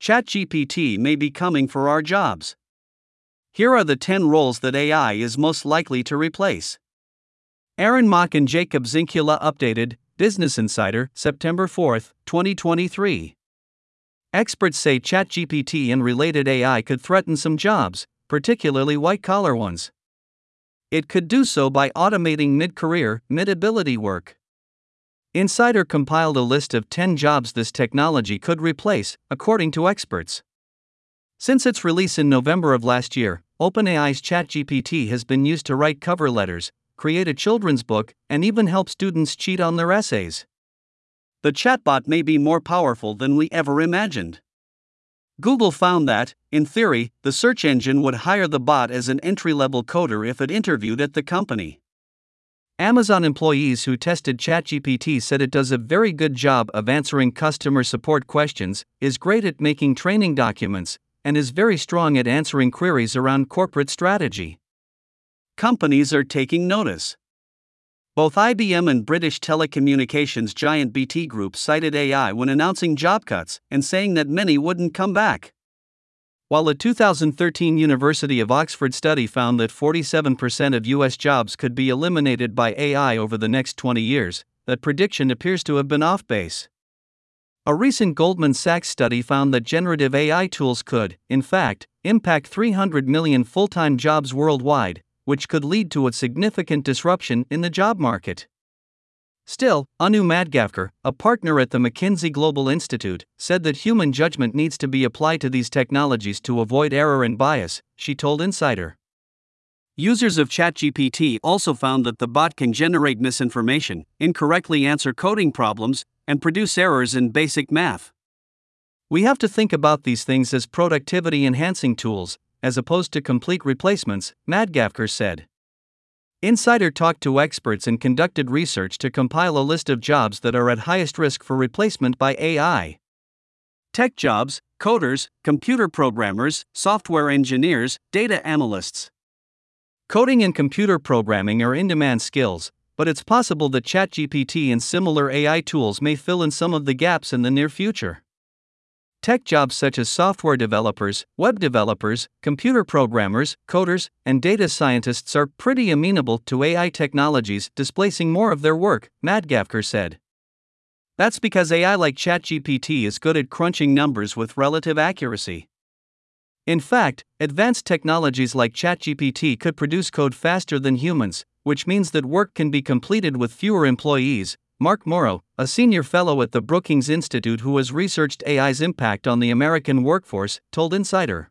ChatGPT may be coming for our jobs. Here are the 10 roles that AI is most likely to replace. Aaron Mok and Jacob Zinkula updated, Business Insider, September 4, 2023. Experts say ChatGPT and related AI could threaten some jobs, particularly white collar ones. It could do so by automating mid career, mid ability work. Insider compiled a list of 10 jobs this technology could replace, according to experts. Since its release in November of last year, OpenAI's ChatGPT has been used to write cover letters, create a children's book, and even help students cheat on their essays. The chatbot may be more powerful than we ever imagined. Google found that, in theory, the search engine would hire the bot as an entry level coder if it interviewed at the company. Amazon employees who tested ChatGPT said it does a very good job of answering customer support questions, is great at making training documents, and is very strong at answering queries around corporate strategy. Companies are taking notice. Both IBM and British telecommunications giant BT Group cited AI when announcing job cuts and saying that many wouldn't come back. While a 2013 University of Oxford study found that 47% of US jobs could be eliminated by AI over the next 20 years, that prediction appears to have been off base. A recent Goldman Sachs study found that generative AI tools could, in fact, impact 300 million full time jobs worldwide, which could lead to a significant disruption in the job market. Still, Anu Madgavkar, a partner at the McKinsey Global Institute, said that human judgment needs to be applied to these technologies to avoid error and bias, she told Insider. Users of ChatGPT also found that the bot can generate misinformation, incorrectly answer coding problems, and produce errors in basic math. We have to think about these things as productivity enhancing tools, as opposed to complete replacements, Madgavkar said. Insider talked to experts and conducted research to compile a list of jobs that are at highest risk for replacement by AI. Tech jobs, coders, computer programmers, software engineers, data analysts. Coding and computer programming are in demand skills, but it's possible that ChatGPT and similar AI tools may fill in some of the gaps in the near future. Tech jobs such as software developers, web developers, computer programmers, coders, and data scientists are pretty amenable to AI technologies displacing more of their work, Madgavkar said. That's because AI like ChatGPT is good at crunching numbers with relative accuracy. In fact, advanced technologies like ChatGPT could produce code faster than humans, which means that work can be completed with fewer employees. Mark Muro, a senior fellow at the Brookings Institute who has researched AI's impact on the American workforce, told Insider.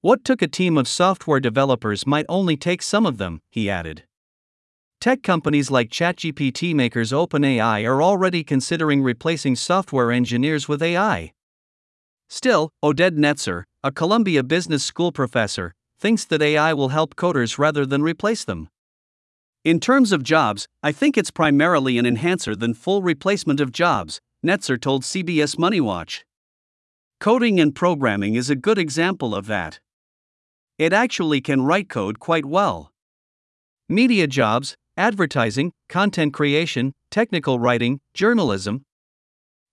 What took a team of software developers might only take some of them, he added. Tech companies like ChatGPT makers OpenAI are already considering replacing software engineers with AI. Still, Oded Netzer, a Columbia Business School professor, thinks that AI will help coders rather than replace them. In terms of jobs, I think it's primarily an enhancer than full replacement of jobs, Netzer told CBS MoneyWatch. Coding and programming is a good example of that. It actually can write code quite well. Media jobs, advertising, content creation, technical writing, journalism.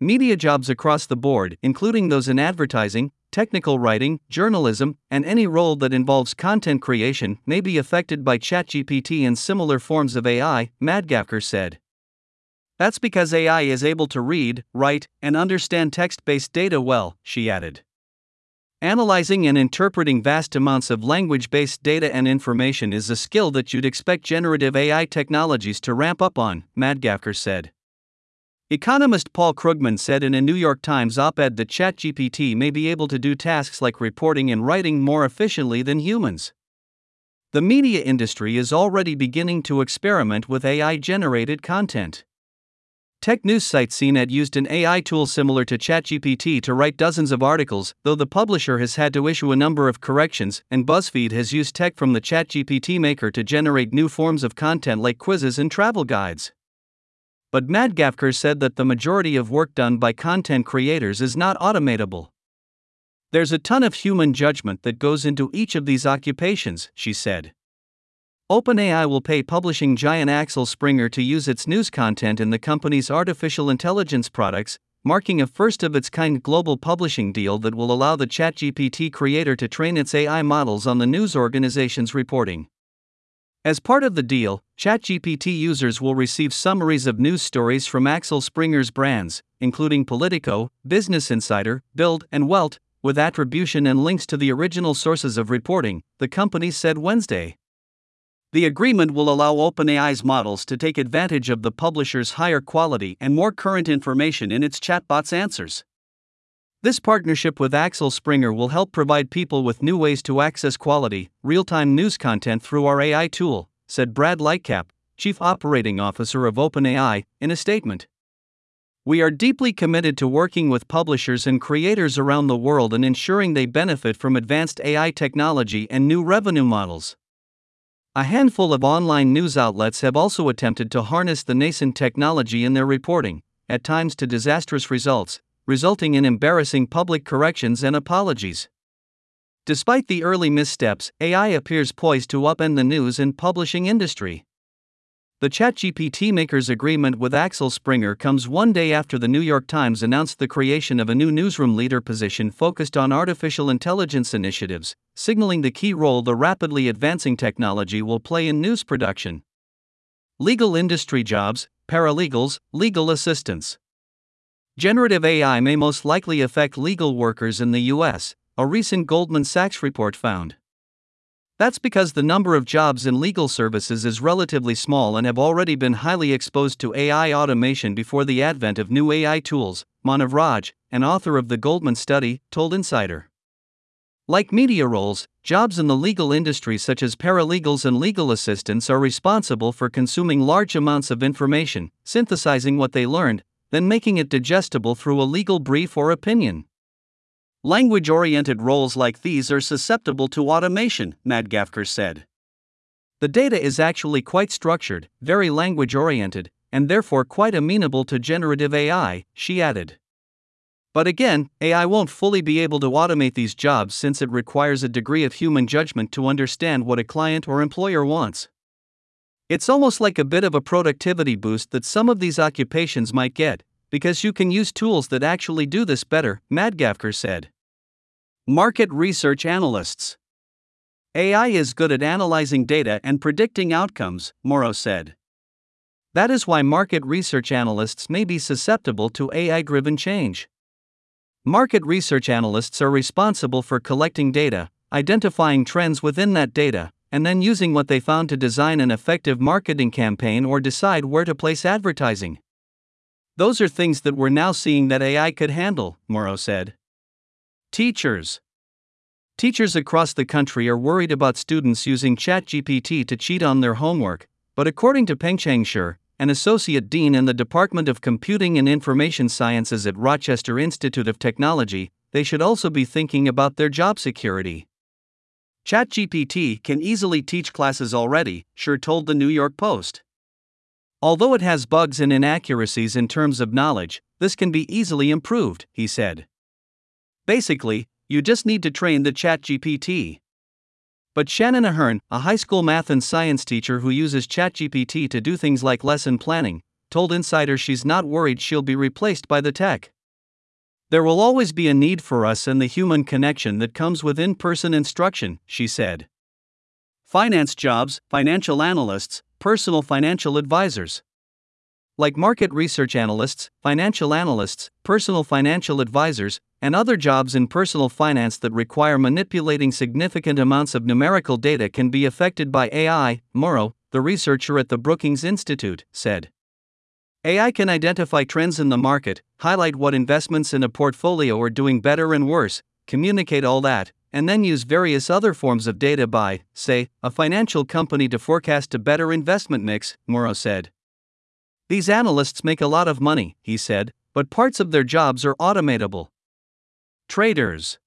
Media jobs across the board, including those in advertising, technical writing, journalism, and any role that involves content creation may be affected by ChatGPT and similar forms of AI, Madgavkar said. That's because AI is able to read, write, and understand text based data well, she added. Analyzing and interpreting vast amounts of language based data and information is a skill that you'd expect generative AI technologies to ramp up on, Madgavkar said. Economist Paul Krugman said in a New York Times op ed that ChatGPT may be able to do tasks like reporting and writing more efficiently than humans. The media industry is already beginning to experiment with AI generated content. Tech news site CNET used an AI tool similar to ChatGPT to write dozens of articles, though the publisher has had to issue a number of corrections, and BuzzFeed has used tech from the ChatGPT maker to generate new forms of content like quizzes and travel guides. But Madgavkar said that the majority of work done by content creators is not automatable. There's a ton of human judgment that goes into each of these occupations, she said. OpenAI will pay publishing giant Axel Springer to use its news content in the company's artificial intelligence products, marking a first of its kind global publishing deal that will allow the ChatGPT creator to train its AI models on the news organization's reporting. As part of the deal, ChatGPT users will receive summaries of news stories from Axel Springer's brands, including Politico, Business Insider, Bild, and Welt, with attribution and links to the original sources of reporting, the company said Wednesday. The agreement will allow OpenAI's models to take advantage of the publisher's higher quality and more current information in its chatbot's answers. This partnership with Axel Springer will help provide people with new ways to access quality, real time news content through our AI tool, said Brad Lightcap, Chief Operating Officer of OpenAI, in a statement. We are deeply committed to working with publishers and creators around the world and ensuring they benefit from advanced AI technology and new revenue models. A handful of online news outlets have also attempted to harness the nascent technology in their reporting, at times to disastrous results, resulting in embarrassing public corrections and apologies. Despite the early missteps, AI appears poised to upend the news and publishing industry. The ChatGPT maker's agreement with Axel Springer comes one day after the New York Times announced the creation of a new newsroom leader position focused on artificial intelligence initiatives, signaling the key role the rapidly advancing technology will play in news production. Legal industry jobs, paralegals, legal assistants. Generative AI may most likely affect legal workers in the U.S., a recent Goldman Sachs report found. That's because the number of jobs in legal services is relatively small and have already been highly exposed to AI automation before the advent of new AI tools, Manav Raj, an author of the Goldman study, told Insider. Like media roles, jobs in the legal industry such as paralegals and legal assistants are responsible for consuming large amounts of information, synthesizing what they learned, then making it digestible through a legal brief or opinion. Language oriented roles like these are susceptible to automation, Madgavkar said. The data is actually quite structured, very language oriented, and therefore quite amenable to generative AI, she added. But again, AI won't fully be able to automate these jobs since it requires a degree of human judgment to understand what a client or employer wants. It's almost like a bit of a productivity boost that some of these occupations might get, because you can use tools that actually do this better, Madgavkar said. Market research analysts. AI is good at analyzing data and predicting outcomes, Muro said. That is why market research analysts may be susceptible to AI driven change. Market research analysts are responsible for collecting data, identifying trends within that data, and then using what they found to design an effective marketing campaign or decide where to place advertising. Those are things that we're now seeing that AI could handle, Muro said. Teachers Teachers across the country are worried about students using ChatGPT to cheat on their homework, but according to Pengcheng Shi, an associate dean in the Department of Computing and Information Sciences at Rochester Institute of Technology, they should also be thinking about their job security. ChatGPT can easily teach classes already, Shi told the New York Post. Although it has bugs and inaccuracies in terms of knowledge, this can be easily improved, he said. Basically, you just need to train the ChatGPT. But Shannon Ahern, a high school math and science teacher who uses ChatGPT to do things like lesson planning, told Insider she's not worried she'll be replaced by the tech. There will always be a need for us and the human connection that comes with in person instruction, she said. Finance jobs, financial analysts, personal financial advisors. Like market research analysts, financial analysts, personal financial advisors, and other jobs in personal finance that require manipulating significant amounts of numerical data can be affected by AI, Muro, the researcher at the Brookings Institute, said. AI can identify trends in the market, highlight what investments in a portfolio are doing better and worse, communicate all that, and then use various other forms of data by, say, a financial company to forecast a better investment mix, Muro said. These analysts make a lot of money, he said, but parts of their jobs are automatable. Traders.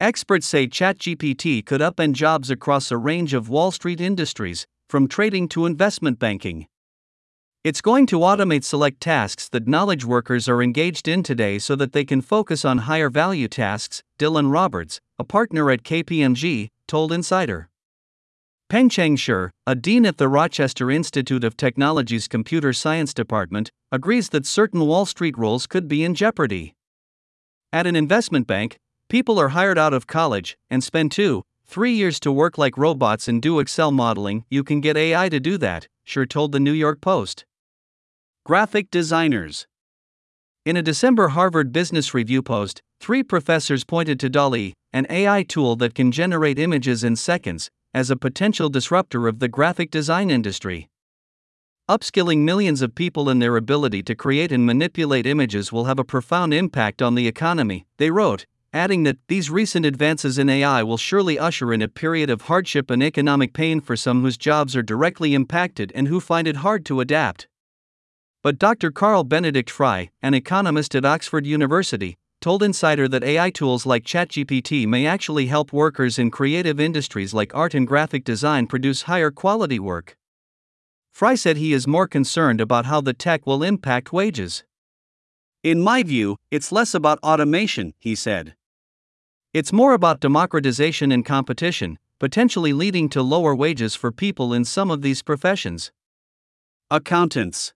Experts say ChatGPT could upend jobs across a range of Wall Street industries, from trading to investment banking. It's going to automate select tasks that knowledge workers are engaged in today so that they can focus on higher value tasks, Dylan Roberts, a partner at KPMG, told Insider. Pengcheng Shi, a dean at the Rochester Institute of Technology's Computer Science Department, agrees that certain Wall Street roles could be in jeopardy. At an investment bank, people are hired out of college and spend two, three years to work like robots and do Excel modeling. You can get AI to do that, Shi told the New York Post. Graphic designers. In a December Harvard Business Review post, three professors pointed to DALL-E, an AI tool that can generate images in seconds, as a potential disruptor of the graphic design industry. Upskilling millions of people in their ability to create and manipulate images will have a profound impact on the economy, they wrote, adding that these recent advances in AI will surely usher in a period of hardship and economic pain for some whose jobs are directly impacted and who find it hard to adapt. But Dr. Carl Benedikt Frey, an economist at Oxford University, told Insider that AI tools like ChatGPT may actually help workers in creative industries like art and graphic design produce higher quality work. Fry said he is more concerned about how the tech will impact wages. In my view, it's less about automation, he said. It's more about democratization and competition, potentially leading to lower wages for people in some of these professions. Accountants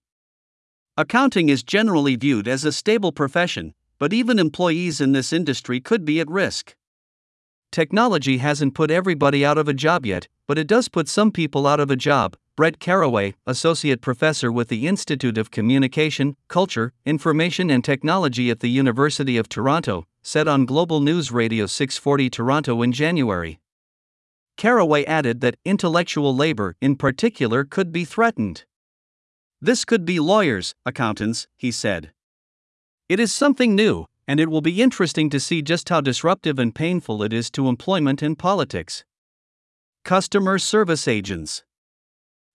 Accounting is generally viewed as a stable profession, but even employees in this industry could be at risk. Technology hasn't put everybody out of a job yet, but it does put some people out of a job. Brett Caraway, associate professor with the Institute of Communication, Culture, Information and Technology at the University of Toronto, said on Global News Radio 640 Toronto in January. Caraway added that intellectual labor, in particular, could be threatened. This could be lawyers, accountants, he said. It is something new, and it will be interesting to see just how disruptive and painful it is to employment and politics. Customer service agents.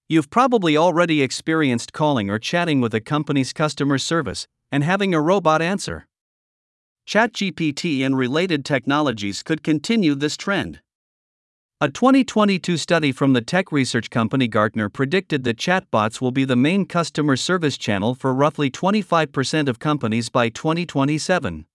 You've probably already experienced calling or chatting with a company's customer service and having a robot answer. ChatGPT and related technologies could continue this trend. A 2022 study from the tech research company Gartner predicted that chatbots will be the main customer service channel for roughly 25% of companies by 2027.